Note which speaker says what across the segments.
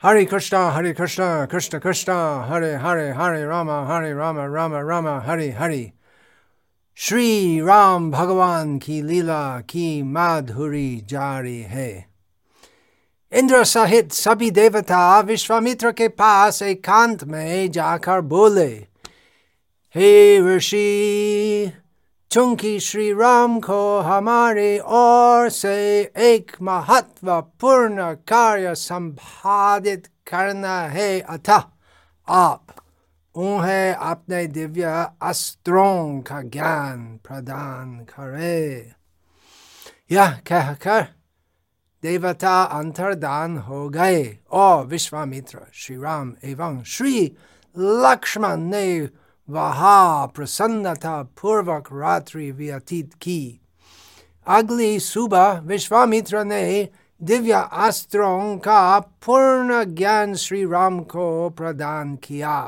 Speaker 1: Hare Krishna, Hare Krishna, Krishna Krishna, Hare Hare, Hare Rama, Hare Rama, Rama Rama, Hare Hare. Shri Ram भगवान की लीला की माधुरी जारी है इंद्र सहित सभी देवता विश्वामित्र के पास एकांत में जाकर बोले हे ऋषि चूँकि श्री राम को हमारे ओर से एक महत्वपूर्ण कार्य संपादित करना है। अतः आप उन्हें अपने दिव्य अस्त्रों का ज्ञान प्रदान करे। यह कहकर देवता अंतर्दान हो गए। और विश्वामित्र, श्री राम एवं श्री लक्ष्मण ने वहा प्रसन्नता पूर्वक रात्रि व्यतीत की अगली सुबह विश्वामित्र ने दिव्य अस्त्रों का पूर्ण ज्ञान श्री राम को प्रदान किया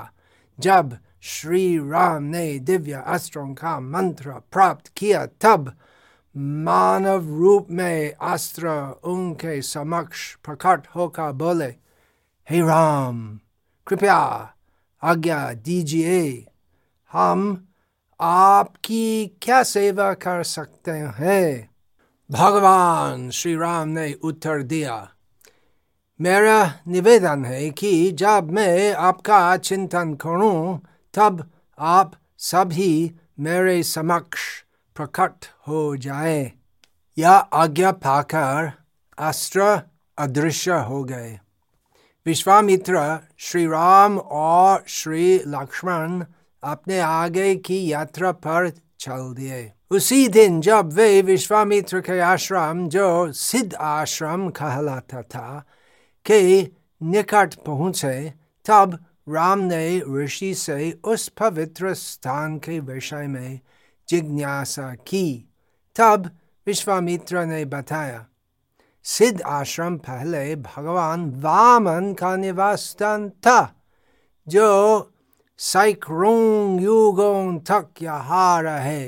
Speaker 1: जब श्री राम ने दिव्य अस्त्रों का मंत्र प्राप्त किया तब मानव रूप में अस्त्र उनके समक्ष प्रकट होकर बोले हे राम कृपया आज्ञा दीजिए हम आपकी क्या सेवा कर सकते हैं? भगवान श्री राम ने उत्तर दिया, मेरा निवेदन है कि जब मैं आपका चिंतन करूँ, तब आप सभी मेरे समक्ष प्रकट हो जाए। या आज्ञा पाकर अस्त्र अदृश्य हो गए। विश्वामित्र श्री राम और श्री लक्ष्मण अपने आगे की यात्रा पर चल दिए। उसी दिन जब वे विश्वामित्र के आश्रम, जो सिद्ध आश्रम कहलाता था, के निकट पहुँचे, तब राम ने ऋषि से उस पवित्र स्थान के विषय में जिज्ञासा की। तब विश्वामित्र ने बताया, सिद्ध आश्रम पहले भगवान वामन का निवास स्थान था, जो सैकड़ों युगों तक यहाँ रहे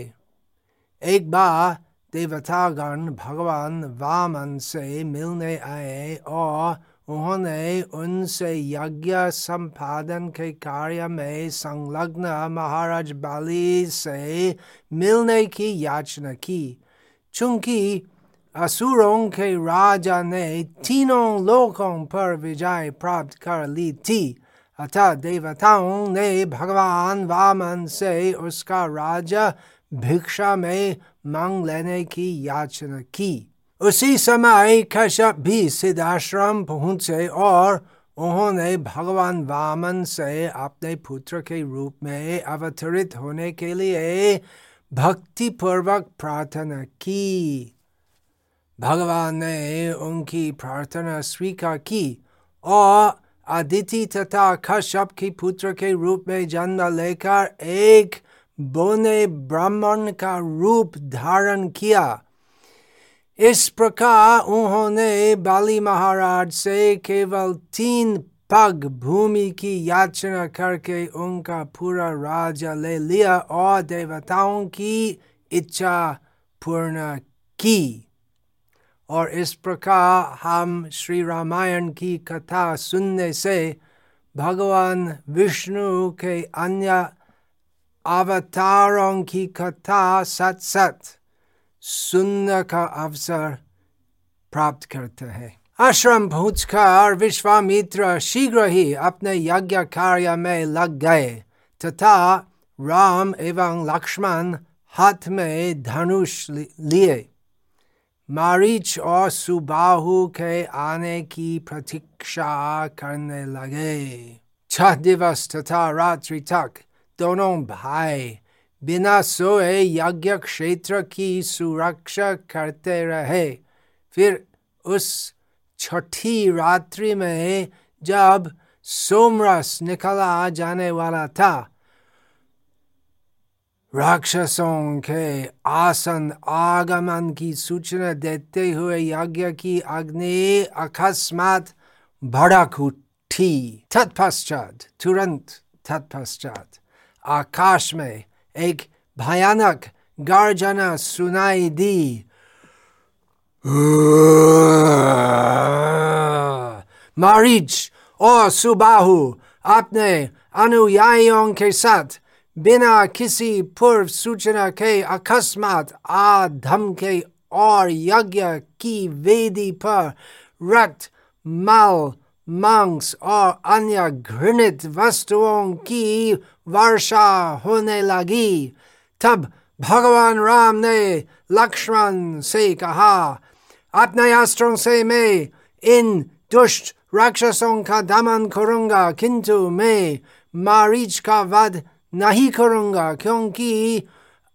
Speaker 1: एक बार देवतागण भगवान वामन से मिलने आए और उन्होंने उनसे यज्ञ संपादन के कार्य में संलग्न महाराज बाली से मिलने की याचना की चूँकि असुरों के राजा ने तीनों लोकों पर विजय प्राप्त कर ली थी अतः देवताओं ने भगवान वामन से उसका राजा भिक्षा में मांग लेने की याचना की। उसी समय कश्यप भी सिद्धाश्रम पहुँचे और उन्होंने भगवान वामन से अपने पुत्र के रूप में अवतरित होने के लिए भक्ति पूर्वक प्रार्थना की। भगवान ने उनकी प्रार्थना स्वीकार की और अदिति तथा कश्यप की पुत्र के रूप में जन्म लेकर एक बोने ब्राह्मण का रूप धारण किया इस प्रकार उन्होंने बाली महाराज से केवल तीन पग भूमि की याचना करके उनका पूरा राज्य ले लिया और देवताओं की इच्छा पूर्ण की और इस प्रकार हम श्री रामायण की कथा सुनने से भगवान विष्णु के अन्य अवतारों की कथा सत सत सुनने का अवसर प्राप्त करते हैं। आश्रम पहुंचकर विश्वामित्र शीघ्र ही अपने यज्ञ कार्य में लग गए तथा राम एवं लक्ष्मण हाथ में धनुष लिए। मारीच और सुबाहु के आने की प्रतीक्षा करने लगे छह दिवस तथा रात्रि तक दोनों भाई बिना सोए यज्ञ क्षेत्र की सुरक्षा करते रहे फिर उस छठी रात्रि में जब सोमरस निकला जाने वाला था राक्षसों के आसन आगमन की सूचना देते हुए यज्ञ की अग्नि अकस्मात भड़क उठी तत्पश्चात तुरंत तत्पश्चात आकाश में एक भयानक गर्जना सुनाई दी मारिच और सुबाहु अपने अनुयायियों के साथ बिना किसी पूर्व सूचना के अकस्मात आ धमके और यज्ञ की वेदी पर रक्त, माल, मांस और अन्य घृणित वस्तुओं की वर्षा होने लगी। तब भगवान राम ने लक्ष्मण से कहा, अपने अस्त्रों से मैं इन दुष्ट राक्षसों का दमन करूँगा, किंतु मैं मारीच का वध नहीं करूँगा क्योंकि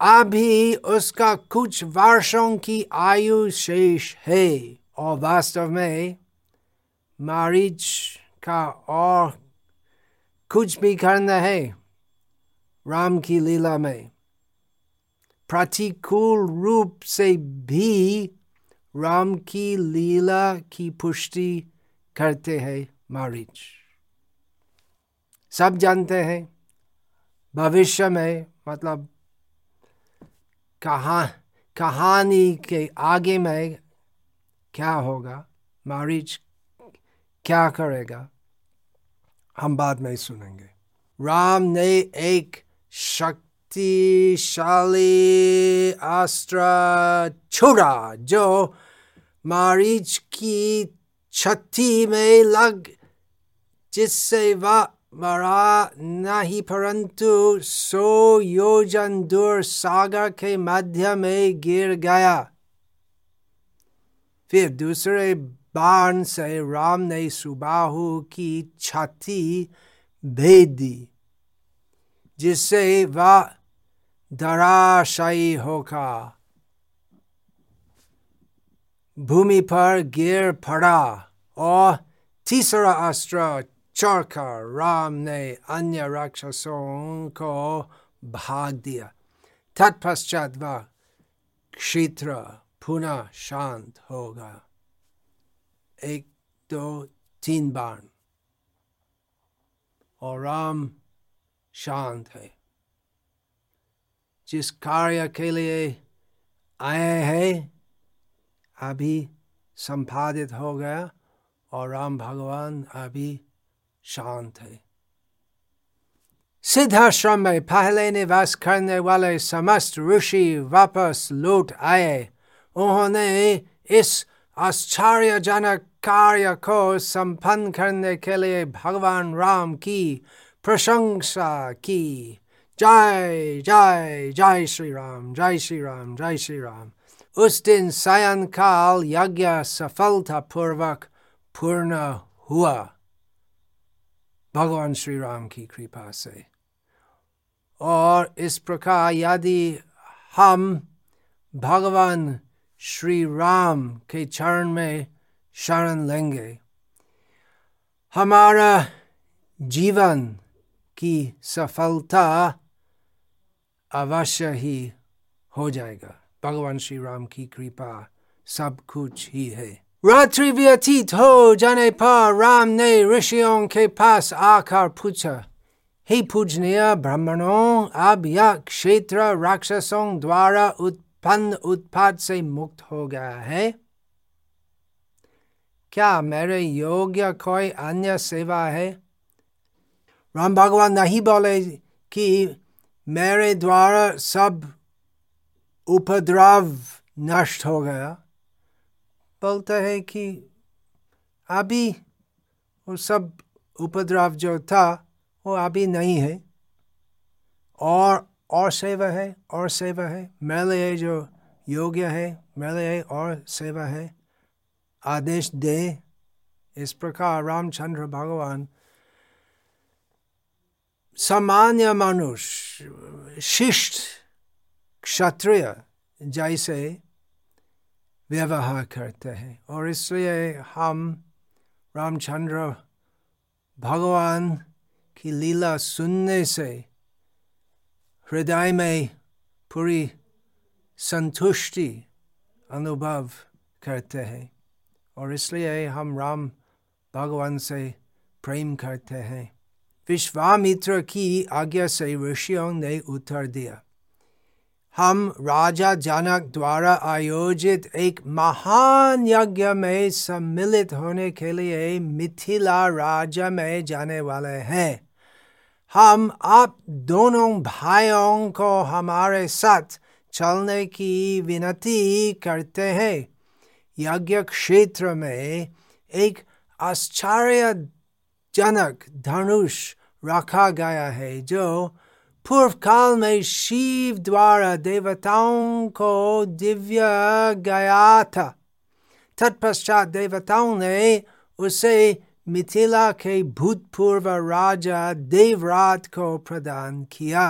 Speaker 1: अभी उसका कुछ वर्षों की आयु शेष है। और वास्तव में मारीच का और कुछ भी करना है राम की लीला में। प्रतिकूल रूप से भी राम की लीला की पुष्टि करते हैं मारिच सब जानते हैं। भविष्य में मतलब कहा, कहानी के आगे में क्या होगा मारिच क्या करेगा, हम बाद में सुनेंगे। राम ने एक शक्तिशाली अस्त्र छोड़ा, जो मारीच की छठी में लग, जिससे वह मरा नहीं परंतु सो योजन दूर सागर के मध्य में गिर गया। फिर दूसरे बाण से राम ने सुबाहु की छाती भेद दी, जिससे वह धराशायी होगा भूमि पर गिर पड़ा और तीसरा अस्त्र चढ़कर राम ने अन्य राक्षसों को भाग दिया तत्पश्चात वह क्षेत्र पुनः शांत होगा एक दो तीन बार और राम शांत है जिस कार्य के लिए आए हैं अभी संपादित हो गया और राम भगवान अभी शांत है। सिद्धाश्रम में पहले निवास करने वाले समस्त ऋषि वापस लौट आए। उन्होंने इस आश्चर्यजनक कार्य को संपन्न करने के लिए भगवान राम की प्रशंसा की। जय जय जय श्री राम जय श्री राम जय श्री राम उस दिन सायंकाल यज्ञ सफलतापूर्वक पूर्ण हुआ। भगवान श्री राम की कृपा से। और इस प्रकार यदि हम भगवान श्री राम के चरण में शरण लेंगे, हमारा जीवन की सफलता अवश्य ही हो जाएगा। भगवान श्री राम की कृपा सब कुछ ही है। रात्रि व्यतीत हो जाने पर राम ने ऋषियों के पास आकर पूछा हे पूजनीय ब्राह्मणों अब यह क्षेत्र राक्षसों द्वारा उत्पन्न उत्पाद से मुक्त हो गया है क्या मेरे योग्य कोई अन्य सेवा है राम भगवान नहीं बोले कि मेरे द्वारा सब उपद्रव नष्ट हो गया बोलता है कि अभी वो सब उपद्रव जो था, वो अभी नहीं है। और और सेवा है, और सेवा है। मेरे लिए जो योग्य है मेरे लिए और सेवा है। आदेश दे। इस प्रकार रामचंद्र भगवान सामान्य मनुष्य, शिष्ट, क्षत्रिय जैसे व्यवहार करते हैं। और इसलिए हम रामचंद्र भगवान की लीला सुनने से हृदय में पूरी संतुष्टि अनुभव करते हैं। और इसलिए हम राम भगवान से प्रेम करते हैं। विश्वामित्र की आज्ञा से ऋषियों ने उत्तर दिया। हम राजा जनक द्वारा आयोजित एक महान यज्ञ में सम्मिलित होने के लिए मिथिला राज्य में जाने वाले हैं। हम आप दोनों भाइयों को हमारे साथ चलने की विनती करते हैं। यज्ञ क्षेत्र में एक आश्चर्यजनक धनुष रखा गया है, जो पूर्व काल में शिव द्वारा देवताओं को दिव्य गया था तत्पश्चात देवताओं ने उसे मिथिला के भूतपूर्व राजा देवरात को प्रदान किया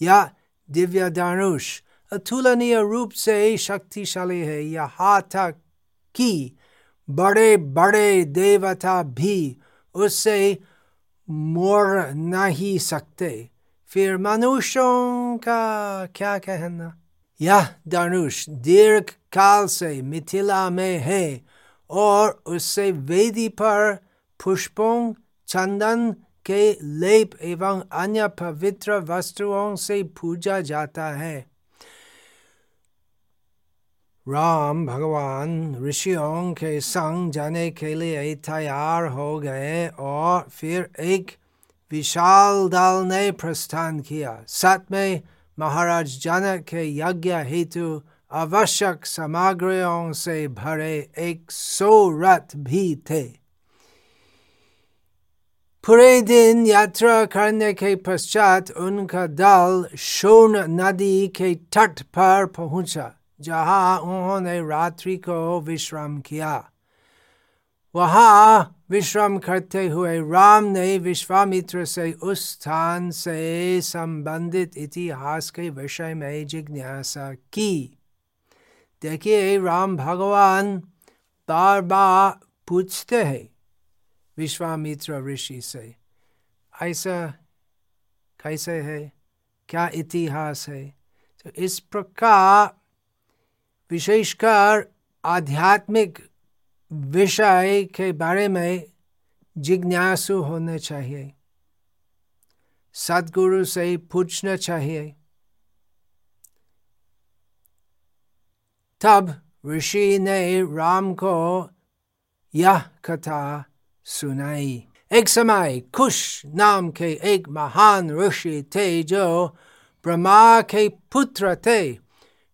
Speaker 1: यह दिव्य धनुष अतुलनीय रूप से शक्तिशाली है यहाँ तक कि बड़े बड़े देवता भी उससे मोर नहीं सकते फिर मनुष्यों का क्या कहना यह धनुष दीर्घ काल से मिथिला में है और उससे वेदी पर पुष्पों चंदन के लेप एवं अन्य पवित्र वस्तुओं से पूजा जाता है राम भगवान ऋषियों के संग जाने के लिए तैयार हो गए और फिर एक विशाल दल ने प्रस्थान किया साथ में महाराज जनक के यज्ञ हेतु आवश्यक सामग्रियों से भरे एक सौ रथ भी थे पूरे दिन यात्रा करने के पश्चात उनका दल शोन नदी के तट पर पहुँचा जहाँ उन्होंने रात्रि को विश्राम किया वहाँ विश्राम करते हुए राम ने विश्वामित्र से उस स्थान से संबंधित इतिहास के विषय में जिज्ञासा की देखिए राम भगवान बार बार पूछते हैं विश्वामित्र ऋषि से ऐसा कैसे है क्या इतिहास है तो इस प्रकार विशेषकर आध्यात्मिक विषय के बारे में जिज्ञासु होना चाहिए। सदगुरु से पूछना चाहिए। तब ऋषि ने राम को यह कथा सुनाई। एक समय खुश नाम के एक महान ऋषि थे जो ब्रह्मा के पुत्र थे।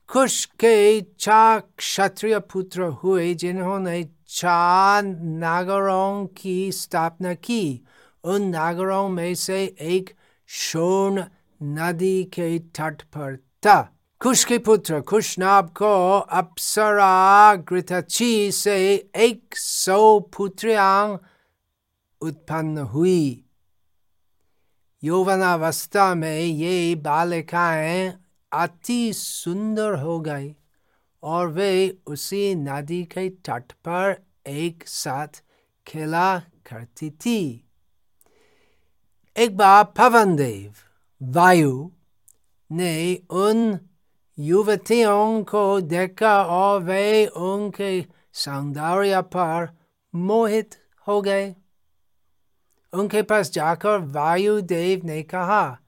Speaker 1: खुश के चा क्षत्रिय पुत्र हुए, जिन्होंने चार नागरों की स्थापना की उन नागरों में से एक शोन नदी के तट पर था खुश के पुत्र खुशनाब को अप्सरा गृथची से एक सौ पुत्रियाँ उत्पन्न हुई यौवनावस्था में ये बालिकाएँ अति सुंदर हो गई और वे उसी नदी के तट पर एक साथ खेला करती थी। एक बार पवन देव वायु ने उन युवतियों को देखा और वे उनके सौंदर्य पर मोहित हो गए। उनके पास जाकर वायुदेव ने कहा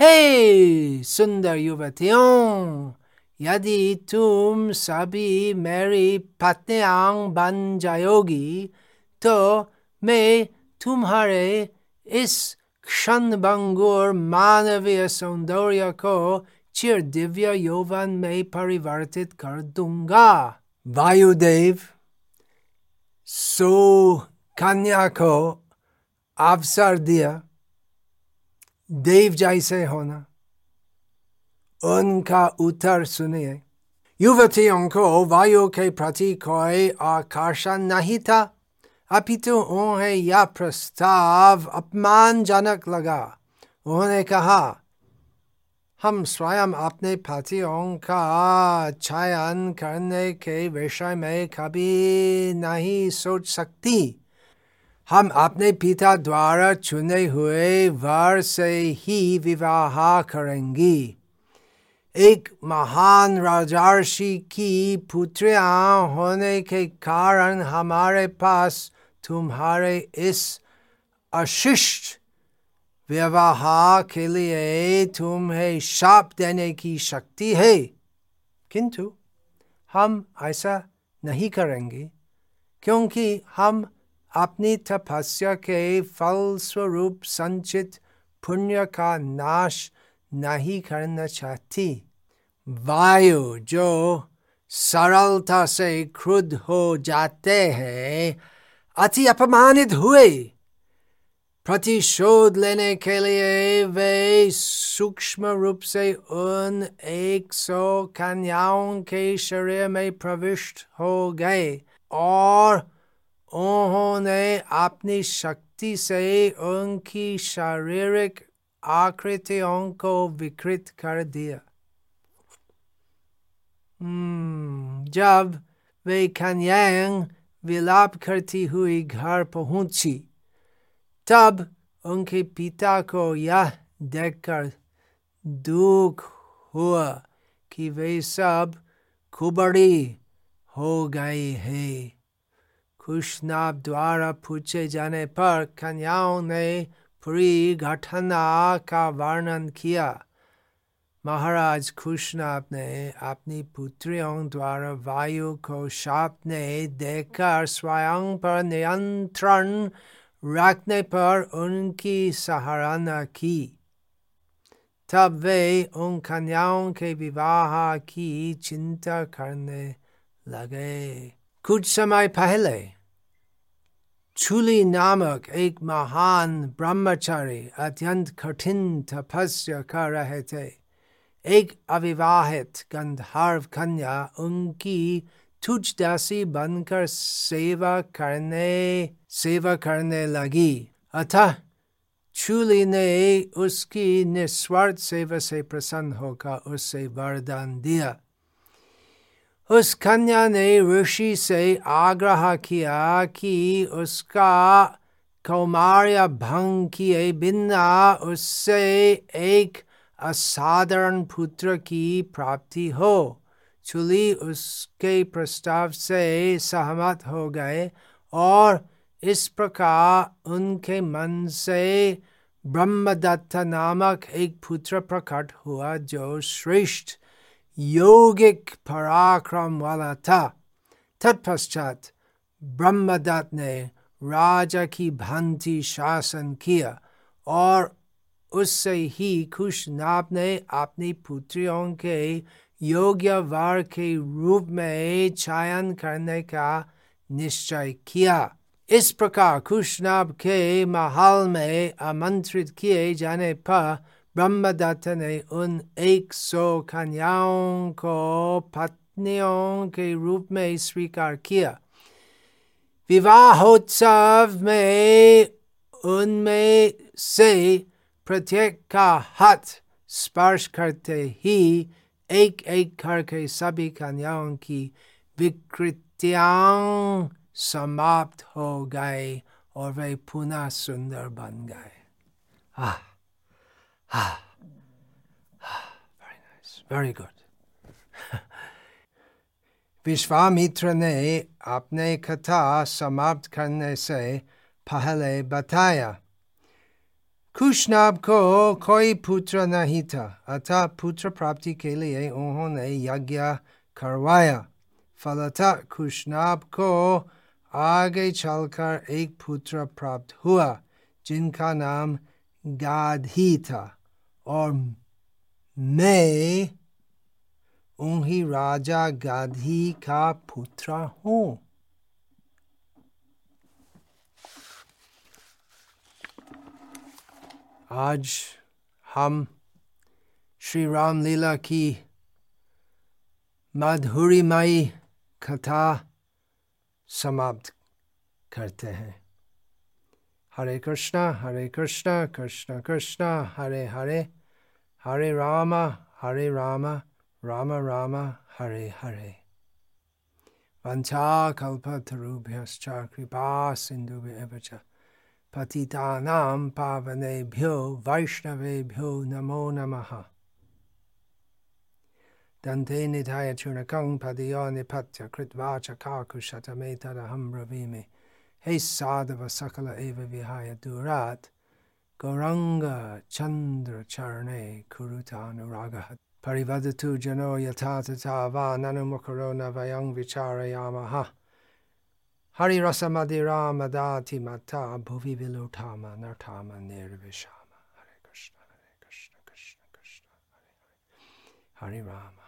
Speaker 1: हे hey, सुंदर युवतियों यदि तुम सभी मेरी पत्नियाँ बन जाओगी तो मैं तुम्हारे इस क्षणभंगुर मानवीय सौंदर्य को चिर दिव्य यौवन में परिवर्तित कर दूँगा। वायुदेव सो कन्या को अवसर दिया। देव जैसे होना। उनका उत्तर सुनिए युवतियों को वायु के प्रति कोई आकर्षण नहीं था अपितु उन्हें यह प्रस्ताव अपमानजनक लगा उन्होंने कहा हम स्वयं अपने पतियों का चयन करने के विषय में कभी नहीं सोच सकती हम अपने पिता द्वारा चुने हुए वर से ही विवाह करेंगी एक महान राजर्षि की पुत्रियाँ होने के कारण हमारे पास तुम्हारे इस अशिष्ट व्यवहार के लिए तुम्हें शाप देने की शक्ति है। किंतु हम ऐसा नहीं करेंगे, क्योंकि हम अपनी तपस्या के फल स्वरूप संचित पुण्य का नाश नहीं करना चाहती। वायु जो सरलता से क्रुद्ध हो जाते हैं, अति अपमानित हुए। प्रतिशोध लेने के लिए वे सूक्ष्म रूप से उन एक सौ कन्याओं के शरीर में प्रविष्ट हो गए और उन्होंने अपनी शक्ति से उनकी शारीरिक आकृतियों को विकृत कर दिया। hmm, जब वे कन्याएँ विलाप करती हुई घर पहुँची तब उनके पिता को यह देखकर दुख हुआ कि वे सब कुबड़ी हो गए है। खुशनाब द्वारा पूछे जाने पर कन्याओं ने पूरी घटना का वर्णन किया महाराज खुशनाब ने अपनी पुत्रियों द्वारा वायु को शाप ने स्वयं पर नियंत्रण रखने पर उनकी सराहना की। तब वे उन कन्याओं के विवाह की चिंता करने लगे। कुछ समय पहले चूली नामक एक महान ब्रह्मचारी अत्यंत कठिन तपस्या कर रहे थे एक अविवाहित गंधर्व कन्या उनकी तुझ दासी बनकर सेवा करने सेवा करने लगी अतः चूली ने उसकी निस्वार्थ सेवा से प्रसन्न होकर उससे वरदान दिया उस कन्या ने ऋषि से आग्रह किया कि उसका कौमार्य भंग किए बिना उससे एक असाधारण पुत्र की प्राप्ति हो। चुली उसके प्रस्ताव से सहमत हो गए और इस प्रकार उनके मन से ब्रह्मदत्त नामक एक पुत्र प्रकट हुआ जो श्रेष्ठ योगिक पराक्रम वाला था। तत्पश्चात ब्रह्मदत्त ने राजा की भांति शासन किया और उससे ही खुश नाप ने अपनी पुत्रियों के योग्य वार के रूप में चयन करने का निश्चय किया। इस प्रकार खुशनाभ के महल में आमंत्रित किए जाने पर ब्रह्मदत्त ने उन एक सौ कन्याओं को पत्नियों के रूप में स्वीकार किया विवाहोत्सव में उनमें से प्रत्येक का हाथ स्पर्श करते ही एक एक करके सभी कन्याओं की विकृतियाँ समाप्त हो गए और वे पुनः सुंदर बन गए ah, ah, very nice, very good. Vishwamitra ने अपने कथा समाप्त करने से पहले बताया कुशनाभ को कोई पुत्र नहीं था अतः पुत्र प्राप्ति के लिए उन्होंने यज्ञ करवाया फलतः कुशनाभ को आगे चलकर एक पुत्र प्राप्त हुआ जिनका नाम गाधी था और मैं उन्हीं राजा गाधी का पुत्र हूँ। आज हम श्री राम लीला की माधुरीमयी कथा समाप्त करते हैं। हरे कृष्णा हरे कृष्णा, कृष्ण कृष्णा, हरे हरे। हरे राम हरे राम राम राम हरे हरे वंशाकल्पतरुभ्यश्च कृपा सिन्धुभ्यः च पतितानां पावनेभ्यो वैष्णवेभ्यो नमो नमः दन्ते निधाय चूर्णकं पदयो निपत्य कृत्वा च काकुशतमेतदहं ब्रवीमि हे साधव सकल एव विहाय दूरात् Gauranga Chandra Charane Kurutanuraga Parivadatu Jano Yata Tata Va Nanumukaro Navayang Vicharayamaha Hari Rasa Madira Madati Mata Bhuvi Vilutama Nartama Nirvishama Hare Krishna Hare Krishna Krishna Krishna Hare Hare Hare Rama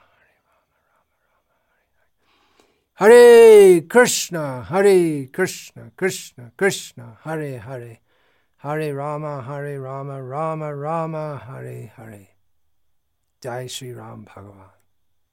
Speaker 1: Hare Krishna Hare Krishna Krishna Krishna Hare Hare Hare Rama, Hare Rama, Rama Rama, Hare Hare. Jai Sri Ram Bhagavan.